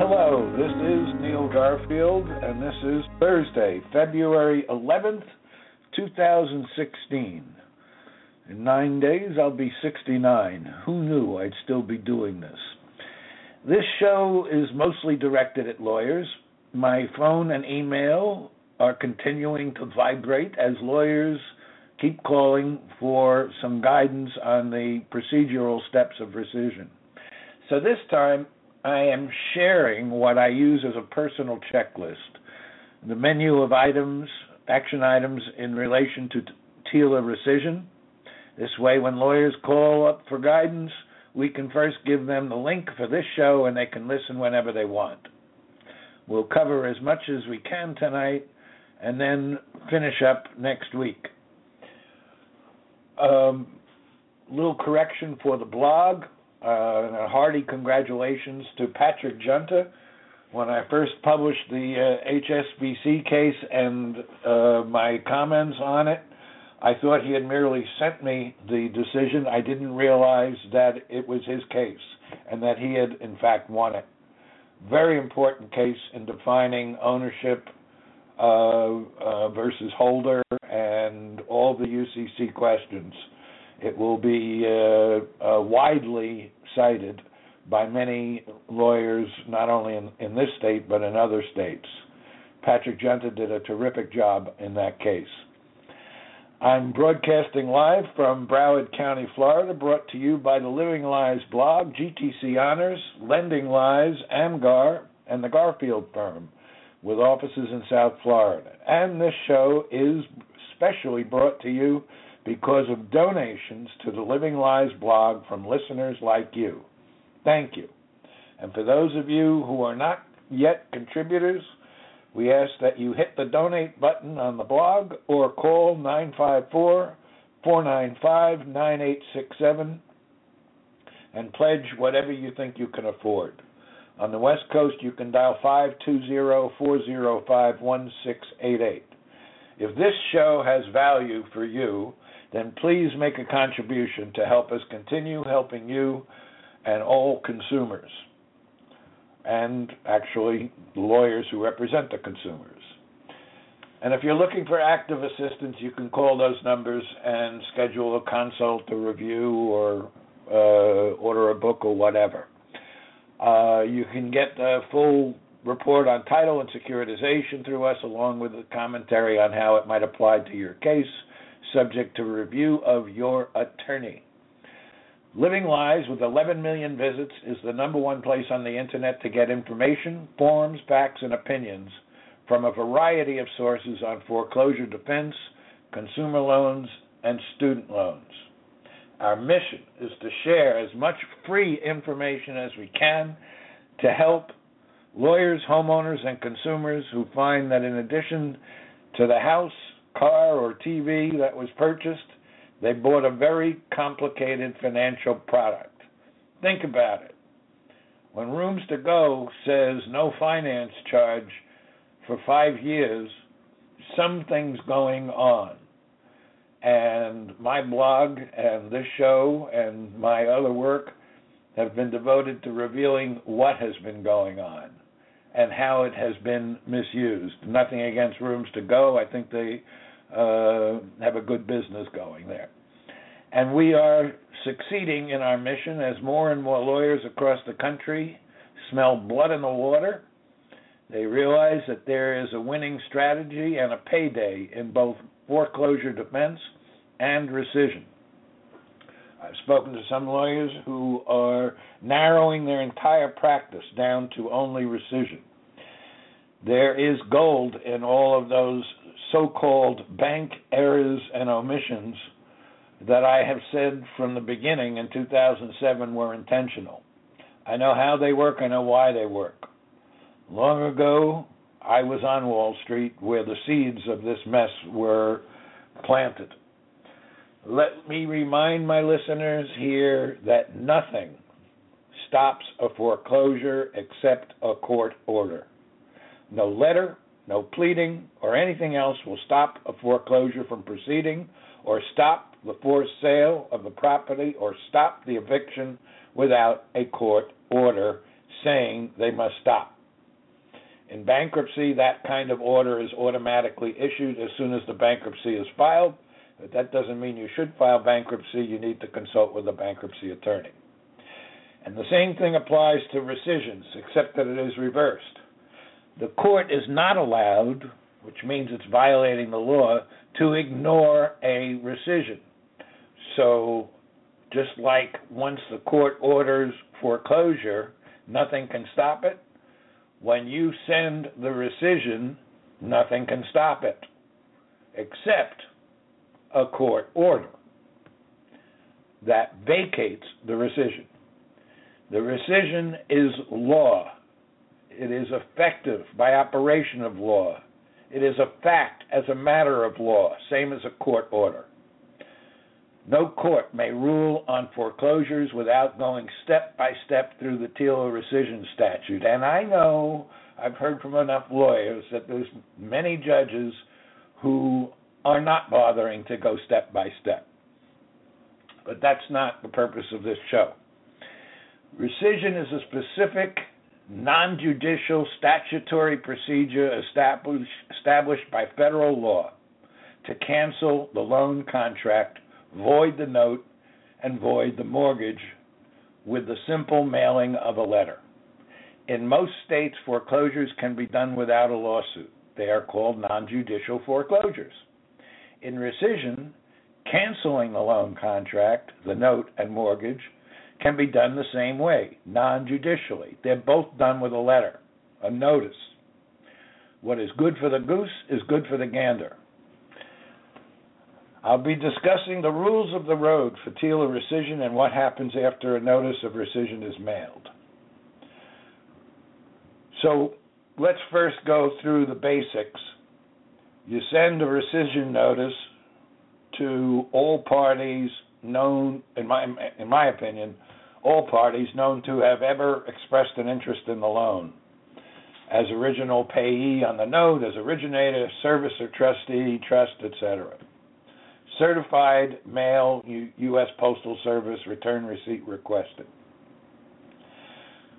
Hello, this is Neil Garfield, and this is Thursday, February 11th, 2016. In nine days, I'll be 69. Who knew I'd still be doing this? This show is mostly directed at lawyers. My phone and email are continuing to vibrate as lawyers keep calling for some guidance on the procedural steps of rescission. So this time, I am sharing what I use as a personal checklist the menu of items, action items in relation to TILA rescission this way, when lawyers call up for guidance, we can first give them the link for this show and they can listen whenever they want. We'll cover as much as we can tonight and then finish up next week. Um, little correction for the blog. Uh, and a hearty congratulations to Patrick Giunta. When I first published the uh, HSBC case and uh, my comments on it, I thought he had merely sent me the decision. I didn't realize that it was his case and that he had, in fact, won it. Very important case in defining ownership uh, uh, versus holder and all the UCC questions. It will be uh, uh, widely cited by many lawyers, not only in, in this state but in other states. Patrick Giunta did a terrific job in that case. I'm broadcasting live from Broward County, Florida, brought to you by the Living Lies blog, GTC Honors, Lending Lies, AMGAR, and the Garfield Firm, with offices in South Florida. And this show is specially brought to you because of donations to the Living Lies blog from listeners like you. Thank you. And for those of you who are not yet contributors, we ask that you hit the donate button on the blog or call 954 495 9867 and pledge whatever you think you can afford. On the West Coast, you can dial 520 405 1688. If this show has value for you, then please make a contribution to help us continue helping you and all consumers and actually lawyers who represent the consumers. And if you're looking for active assistance, you can call those numbers and schedule a consult, a review, or uh, order a book or whatever. Uh, you can get a full report on title and securitization through us, along with a commentary on how it might apply to your case, subject to review of your attorney. Living Lies, with 11 million visits, is the number one place on the internet to get information, forms, facts, and opinions from a variety of sources on foreclosure defense, consumer loans, and student loans. Our mission is to share as much free information as we can to help lawyers, homeowners, and consumers who find that in addition to the house, car, or TV that was purchased, they bought a very complicated financial product. Think about it. When Rooms to Go says no finance charge for five years, something's going on. And my blog and this show and my other work have been devoted to revealing what has been going on and how it has been misused. Nothing against Rooms to Go. I think they uh, have a good business going there. And we are succeeding in our mission as more and more lawyers across the country smell blood in the water They realize that there is a winning strategy and a payday in both foreclosure defense and rescission. I've spoken to some lawyers who are narrowing their entire practice down to only rescission. There is gold in all of those so called bank errors and omissions that I have said from the beginning in 2007 were intentional. I know how they work, I know why they work. Long ago, I was on Wall Street where the seeds of this mess were planted. Let me remind my listeners here that nothing stops a foreclosure except a court order. No letter, no pleading, or anything else will stop a foreclosure from proceeding or stop the forced sale of the property or stop the eviction without a court order saying they must stop. In bankruptcy, that kind of order is automatically issued as soon as the bankruptcy is filed. But that doesn't mean you should file bankruptcy. You need to consult with a bankruptcy attorney. And the same thing applies to rescissions, except that it is reversed. The court is not allowed, which means it's violating the law, to ignore a rescission. So, just like once the court orders foreclosure, nothing can stop it. When you send the rescission, nothing can stop it, except a court order that vacates the rescission. The rescission is law. It is effective by operation of law. It is a fact as a matter of law, same as a court order. No court may rule on foreclosures without going step by step through the TILA rescission statute. And I know I've heard from enough lawyers that there's many judges who are not bothering to go step by step. But that's not the purpose of this show. Rescission is a specific non judicial statutory procedure established, established by federal law to cancel the loan contract, void the note, and void the mortgage with the simple mailing of a letter. In most states, foreclosures can be done without a lawsuit. They are called non judicial foreclosures. In rescission, canceling the loan contract, the note, and mortgage can be done the same way, non judicially. They're both done with a letter, a notice. What is good for the goose is good for the gander. I'll be discussing the rules of the road for TILA rescission and what happens after a notice of rescission is mailed. So let's first go through the basics. You send a rescission notice to all parties known, in my in my opinion, all parties known to have ever expressed an interest in the loan, as original payee on the note, as originator, servicer, trustee, trust, etc. Certified mail, U.S. Postal Service, return receipt requested.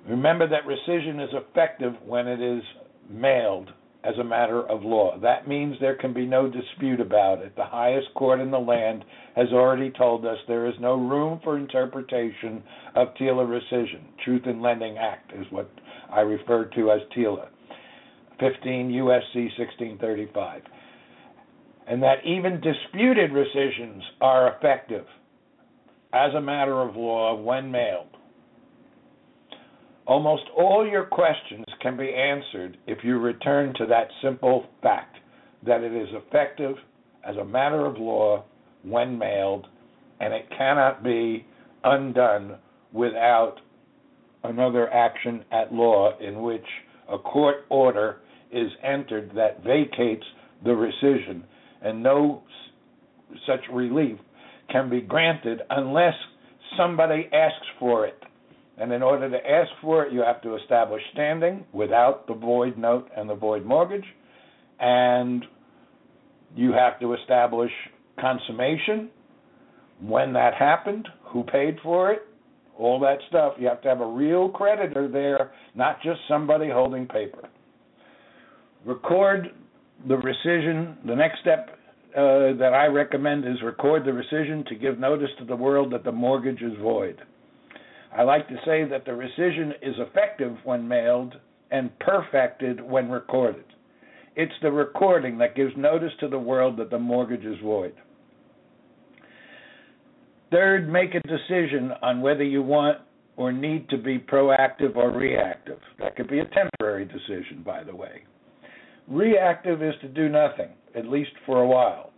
Remember that rescission is effective when it is mailed as a matter of law. That means there can be no dispute about it. The highest court in the land has already told us there is no room for interpretation of TILA rescission. Truth in Lending Act is what I refer to as TILA, 15 USC 1635. And that even disputed rescissions are effective as a matter of law when mailed. Almost all your questions can be answered if you return to that simple fact that it is effective as a matter of law when mailed, and it cannot be undone without another action at law in which a court order is entered that vacates the rescission, and no such relief can be granted unless somebody asks for it. And in order to ask for it, you have to establish standing without the void note and the void mortgage. And you have to establish consummation, when that happened, who paid for it, all that stuff. You have to have a real creditor there, not just somebody holding paper. Record the rescission. The next step uh, that I recommend is record the rescission to give notice to the world that the mortgage is void. I like to say that the rescission is effective when mailed and perfected when recorded. It's the recording that gives notice to the world that the mortgage is void. Third, make a decision on whether you want or need to be proactive or reactive. That could be a temporary decision, by the way. Reactive is to do nothing, at least for a while.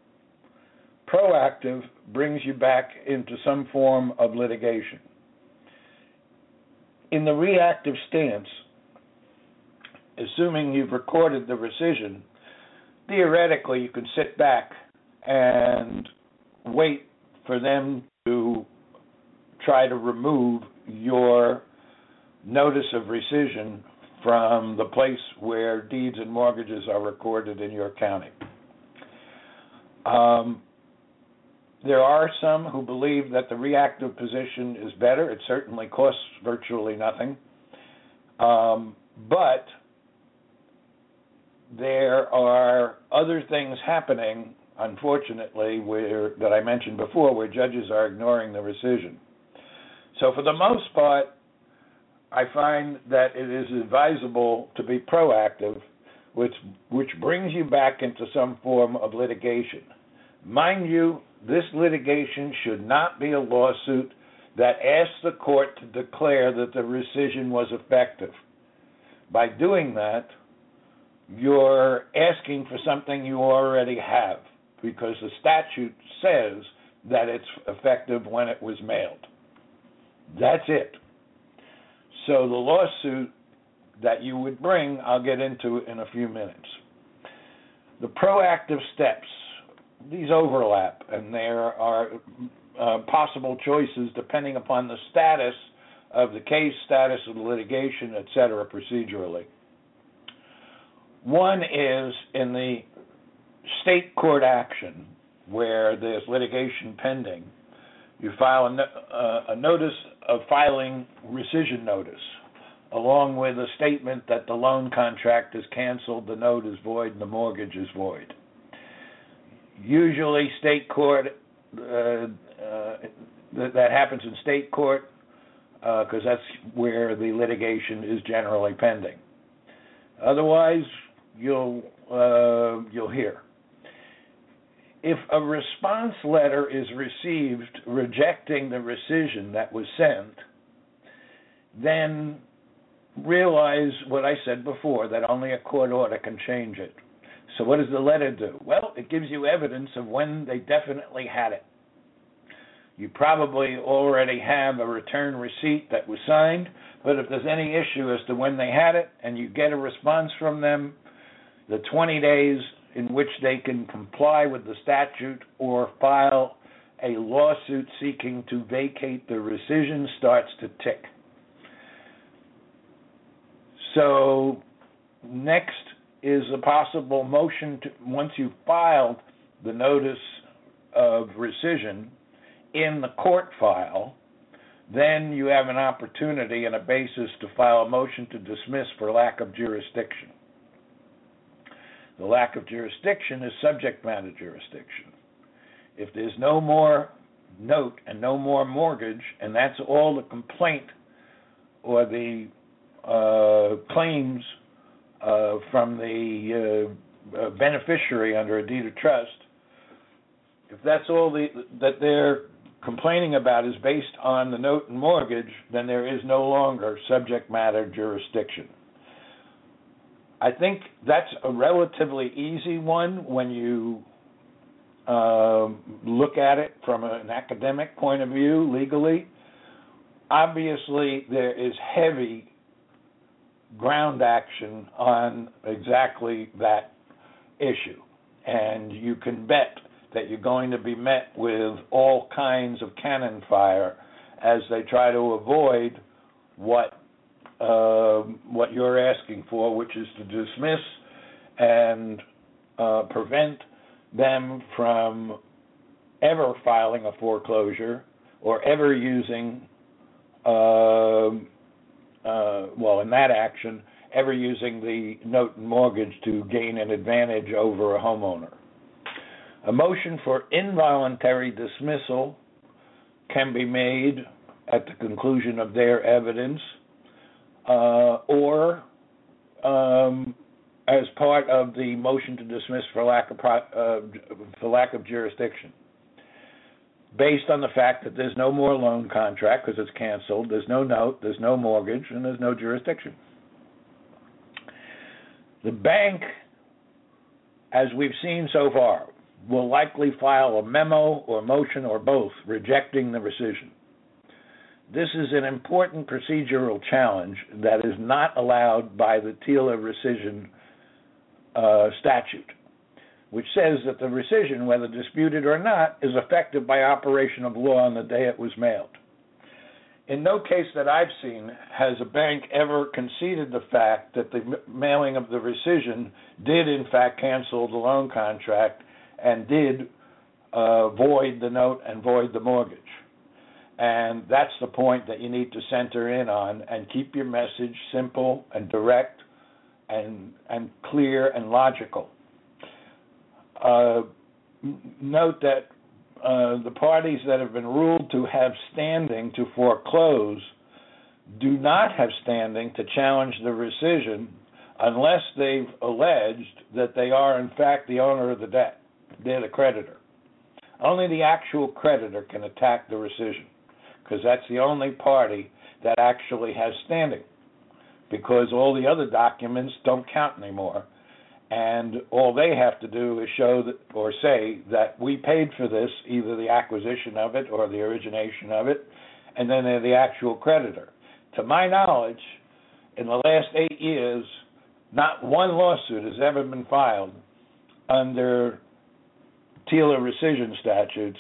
Proactive brings you back into some form of litigation. In the reactive stance, assuming you've recorded the rescission, theoretically you can sit back and wait for them to try to remove your notice of rescission from the place where deeds and mortgages are recorded in your county. Um, there are some who believe that the reactive position is better. It certainly costs virtually nothing. Um, but there are other things happening, unfortunately, where that I mentioned before, where judges are ignoring the rescission. So, for the most part, I find that it is advisable to be proactive, which which brings you back into some form of litigation. Mind you, this litigation should not be a lawsuit that asks the court to declare that the rescission was effective. By doing that, you're asking for something you already have because the statute says that it's effective when it was mailed. That's it. So the lawsuit that you would bring, I'll get into in a few minutes. The proactive steps, these overlap, and there are uh, possible choices depending upon the status of the case, status of the litigation, et cetera, procedurally. One is in the state court action where there's litigation pending. You file a, uh, a notice of filing rescission notice, along with a statement that the loan contract is canceled, the note is void, and the mortgage is void. Usually, state court uh, uh, that, happens in state court because uh, that's where the litigation is generally pending. Otherwise, you'll you'll hear. If a response letter is received rejecting the rescission that was sent, then realize what I said before that only a court order can change it. So, what does the letter do? Well, it gives you evidence of when they definitely had it. You probably already have a return receipt that was signed, but if there's any issue as to when they had it and you get a response from them, the 20 days in which they can comply with the statute or file a lawsuit seeking to vacate the rescission starts to tick. So, next is a possible motion to, once you've filed the notice of rescission in the court file, then you have an opportunity and a basis to file a motion to dismiss for lack of jurisdiction. The lack of jurisdiction is subject matter jurisdiction. If there's no more note and no more mortgage, and that's all the complaint or the uh, claims uh, from the uh, uh beneficiary under a deed of trust, if that's all the, that they're complaining about is based on the note and mortgage, then there is no longer subject matter jurisdiction. I think that's a relatively easy one when you uh, look at it from an academic point of view, legally. Obviously, there is heavy ground action on exactly that issue. And you can bet that you're going to be met with all kinds of cannon fire as they try to avoid what uh, what you're asking for, which is to dismiss and uh, prevent them from ever filing a foreclosure or ever using, uh, uh, well, in that action, ever using the note and mortgage to gain an advantage over a homeowner. A motion for involuntary dismissal can be made at the conclusion of their evidence uh, or um, as part of the motion to dismiss for lack of pro- uh, for lack of jurisdiction, based on the fact that there's no more loan contract because it's canceled, there's no note, there's no mortgage, and there's no jurisdiction. The bank, as we've seen so far, will likely file a memo or motion or both rejecting the rescission. This is an important procedural challenge that is not allowed by the TILA rescission uh, statute, which says that the rescission, whether disputed or not, is effective by operation of law on the day it was mailed. In no case that I've seen has a bank ever conceded the fact that the mailing of the rescission did, in fact, cancel the loan contract and did uh, void the note and void the mortgage. And that's the point that you need to center in on and keep your message simple and direct and and clear and logical. Uh, note that uh, the parties that have been ruled to have standing to foreclose do not have standing to challenge the rescission unless they've alleged that they are in fact the owner of the debt. They're the creditor. Only the actual creditor can attack the rescission because that's the only party that actually has standing because all the other documents don't count anymore. And all they have to do is show that, or say that we paid for this, either the acquisition of it or the origination of it, and then they're the actual creditor. To my knowledge, in the last eight years, not one lawsuit has ever been filed under TILA rescission statutes,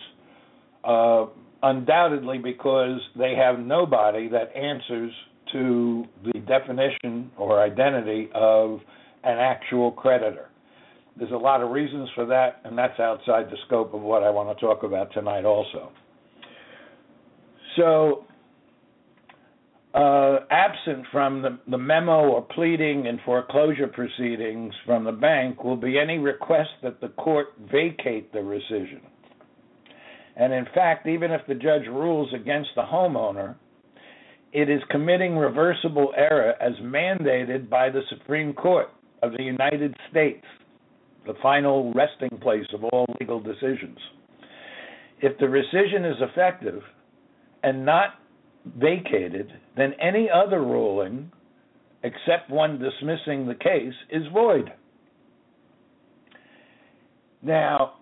uh, undoubtedly because they have nobody that answers to the definition or identity of an actual creditor. There's a lot of reasons for that, and that's outside the scope of what I want to talk about tonight, also. So, uh, absent from the, the, memo or pleading and foreclosure proceedings from the bank will be any request that the court vacate the rescission. And in fact, even if the judge rules against the homeowner, it is committing reversible error as mandated by the Supreme Court of the United States, the final resting place of all legal decisions. If the rescission is effective and not vacated, then any other ruling, except one dismissing the case, is void. Now,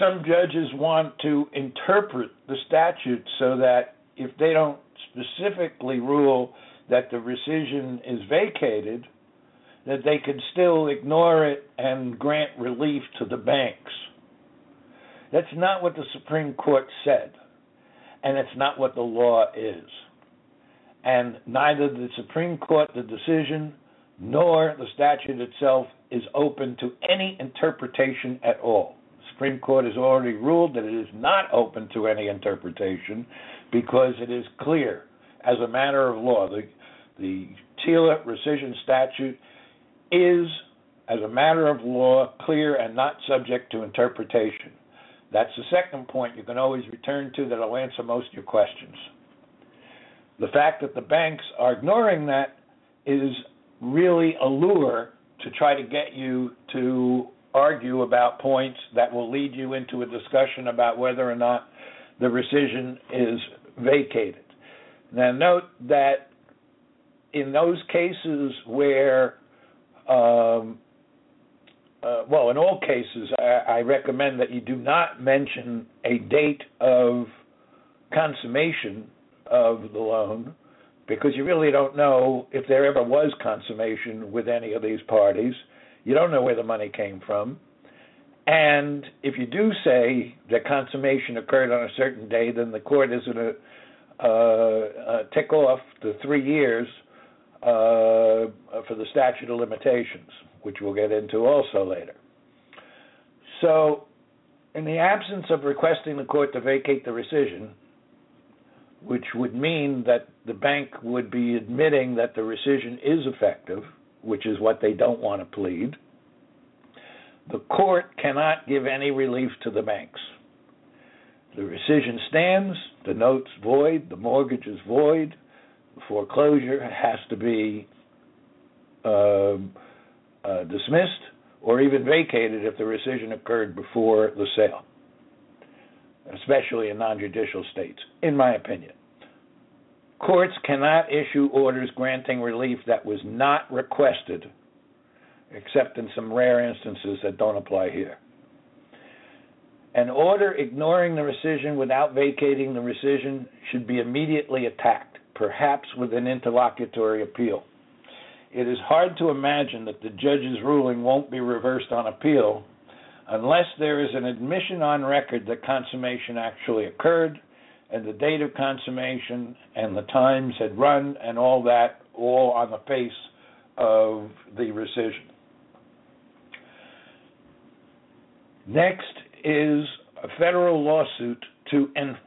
some judges want to interpret the statute so that if they don't specifically rule that the rescission is vacated, that they could still ignore it and grant relief to the banks. That's not what the Supreme Court said, and it's not what the law is. And neither the Supreme Court, the decision, nor the statute itself is open to any interpretation at all. The Supreme Court has already ruled that it is not open to any interpretation because it is clear as a matter of law. The, the TILA rescission statute is, as a matter of law, clear and not subject to interpretation. That's the second point you can always return to that'll answer most of your questions. The fact that the banks are ignoring that is really a lure to try to get you to argue about points that will lead you into a discussion about whether or not the rescission is vacated. Now, note that in those cases where, um, uh, well, in all cases, I, I, recommend that you do not mention a date of consummation of the loan because you really don't know if there ever was consummation with any of these parties. You don't know where the money came from. And if you do say that consummation occurred on a certain day, then the court is going to uh, uh, tick off the three years uh, for the statute of limitations, which we'll get into also later. So, in the absence of requesting the court to vacate the rescission, which would mean that the bank would be admitting that the rescission is effective, which is what they don't want to plead, the court cannot give any relief to the banks. The rescission stands, the note's void, the mortgage is void, foreclosure has to be uh, uh, dismissed or even vacated if the rescission occurred before the sale, especially in non judicial states, in my opinion. Courts cannot issue orders granting relief that was not requested, except in some rare instances that don't apply here. An order ignoring the rescission without vacating the rescission should be immediately attacked, perhaps with an interlocutory appeal. It is hard to imagine that the judge's ruling won't be reversed on appeal unless there is an admission on record that consummation actually occurred and the date of consummation and the times had run and all that, all on the face of the rescission. Next is a federal lawsuit to enforce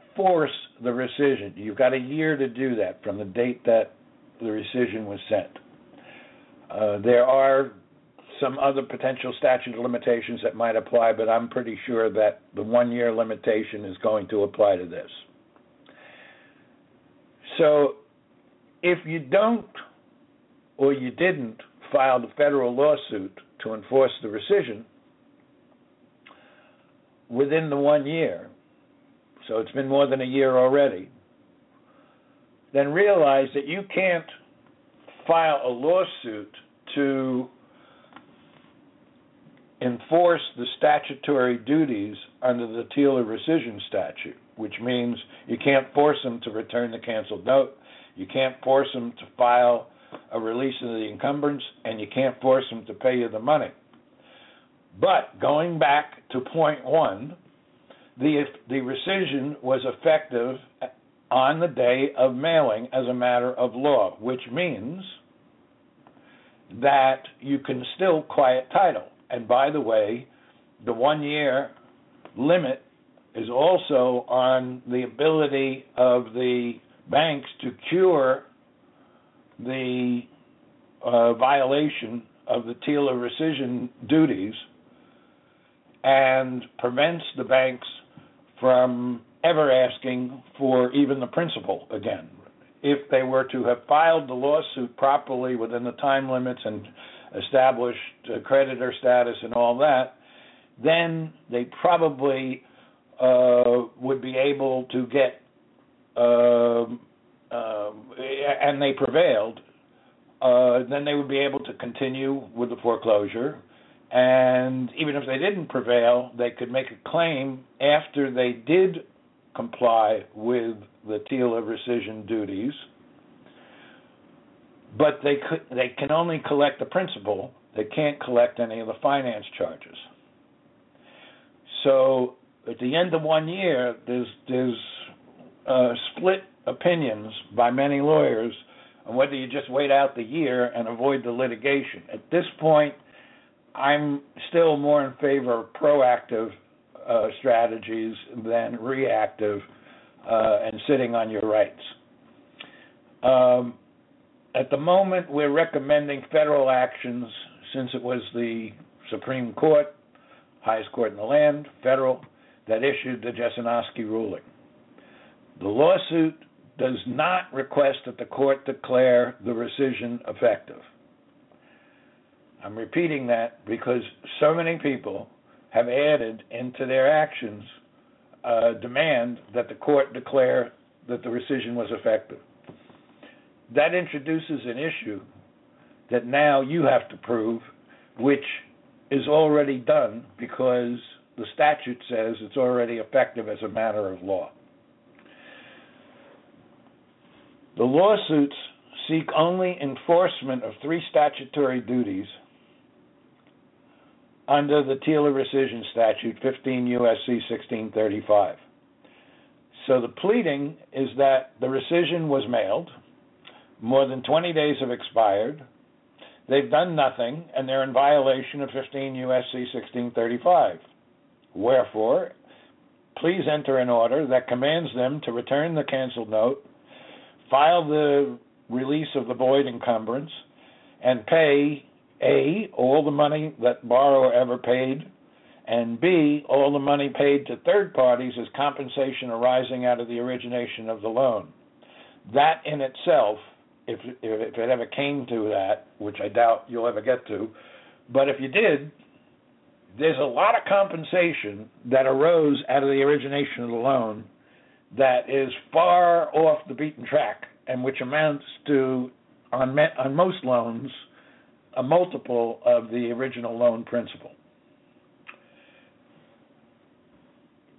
the rescission. You've got a year to do that from the date that the rescission was sent. Uh, there are some other potential statute of limitations that might apply, but I'm pretty sure that the one year limitation is going to apply to this. So if you don't or you didn't file the federal lawsuit to enforce the rescission, within the one year, so it's been more than a year already, then realize that you can't file a lawsuit to enforce the statutory duties under the TILA rescission statute, which means you can't force them to return the canceled note, you can't force them to file a release of the encumbrance, and you can't force them to pay you the money. But going back to point one, the the rescission was effective on the day of mailing as a matter of law, which means that you can still quiet title. And by the way, the one year limit is also on the ability of the banks to cure the uh, violation of the TILA rescission duties and prevents the banks from ever asking for even the principal again. If they were to have filed the lawsuit properly within the time limits and established creditor status and all that, then they probably uh, would be able to get, uh, uh, and they prevailed, uh, then they would be able to continue with the foreclosure and even if they didn't prevail, they could make a claim after they did comply with the TILA rescission duties, but they could they can only collect the principal. They can't collect any of the finance charges. So at the end of one year, there's there's uh, split opinions by many lawyers on whether you just wait out the year and avoid the litigation. At this point I'm still more in favor of proactive uh, strategies than reactive uh, and sitting on your rights. Um, at the moment, we're recommending federal actions since it was the Supreme Court, highest court in the land, federal, that issued the Jesinoski ruling. The lawsuit does not request that the court declare the rescission effective. I'm repeating that because so many people have added into their actions uh, demand that the court declare that the rescission was effective. That introduces an issue that now you have to prove, which is already done because the statute says it's already effective as a matter of law. The lawsuits seek only enforcement of three statutory duties under the TILA rescission statute 15 USC 1635. So the pleading is that the rescission was mailed, more than 20 days have expired, they've done nothing, and they're in violation of 15 USC 1635. Wherefore, please enter an order that commands them to return the canceled note, file the release of the void encumbrance, and pay a, all the money that borrower ever paid, and B, all the money paid to third parties as compensation arising out of the origination of the loan. That in itself if if it ever came to that, which I doubt you'll ever get to, but if you did, there's a lot of compensation that arose out of the origination of the loan that is far off the beaten track and which amounts to on on most loans a multiple of the original loan principal.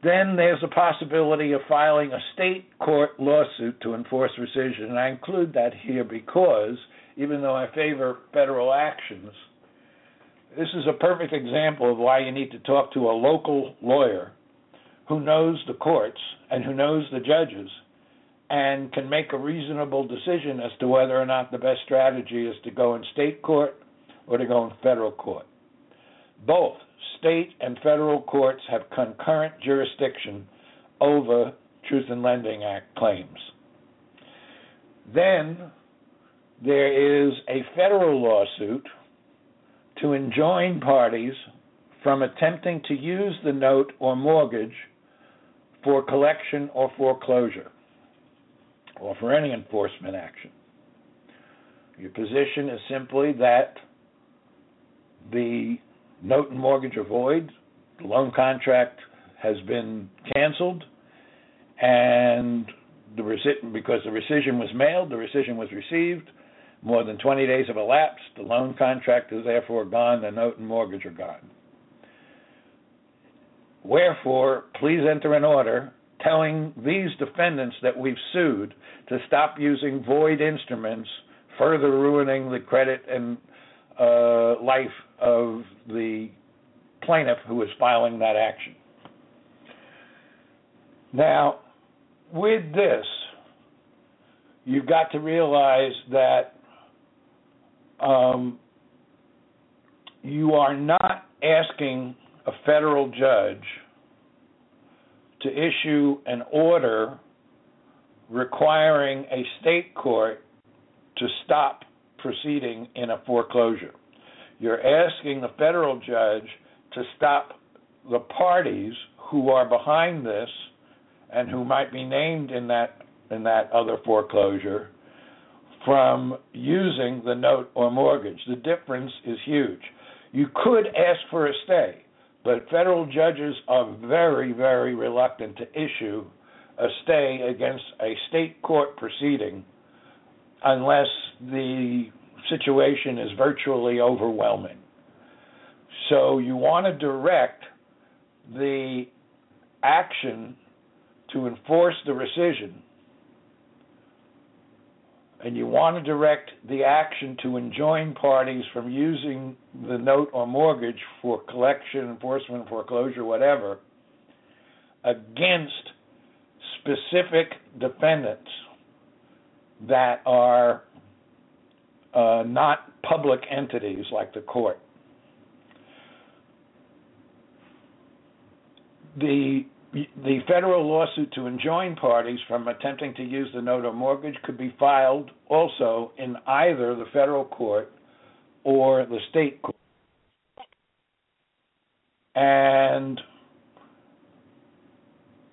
Then there's a possibility of filing a state court lawsuit to enforce rescission. And I include that here because even though I favor federal actions, this is a perfect example of why you need to talk to a local lawyer who knows the courts and who knows the judges and can make a reasonable decision as to whether or not the best strategy is to go in state court or to go in federal court. Both state and federal courts have concurrent jurisdiction over Truth in Lending Act claims. Then there is a federal lawsuit to enjoin parties from attempting to use the note or mortgage for collection or foreclosure or for any enforcement action. Your position is simply that the note and mortgage are void, the loan contract has been canceled, and the reci- because the rescission was mailed, the rescission was received, more than 20 days have elapsed, the loan contract is therefore gone, the note and mortgage are gone. Wherefore, please enter an order telling these defendants that we've sued to stop using void instruments, further ruining the credit and uh, life of the plaintiff who is filing that action. Now, with this, you've got to realize that um, you are not asking a federal judge to issue an order requiring a state court to stop proceeding in a foreclosure. You're asking the federal judge to stop the parties who are behind this and who might be named in that in that other foreclosure from using the note or mortgage. The difference is huge. You could ask for a stay, but federal judges are very, very reluctant to issue a stay against a state court proceeding unless the situation is virtually overwhelming. So you want to direct the action to enforce the rescission and you want to direct the action to enjoin parties from using the note or mortgage for collection, enforcement, foreclosure, whatever, against specific defendants that are uh, not public entities like the court. The the federal lawsuit to enjoin parties from attempting to use the note or mortgage could be filed also in either the federal court or the state court. And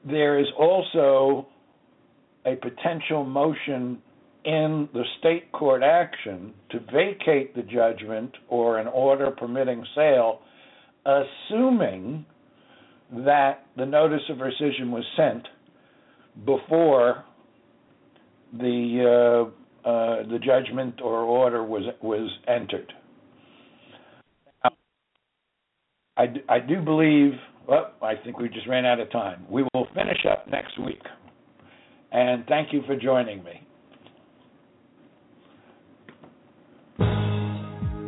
there is also a potential motion in the state court action to vacate the judgment or an order permitting sale, assuming that the notice of rescission was sent before the uh, uh, the judgment or order was was entered. I, I do believe. Well, I think we just ran out of time. We will finish up next week. And thank you for joining me.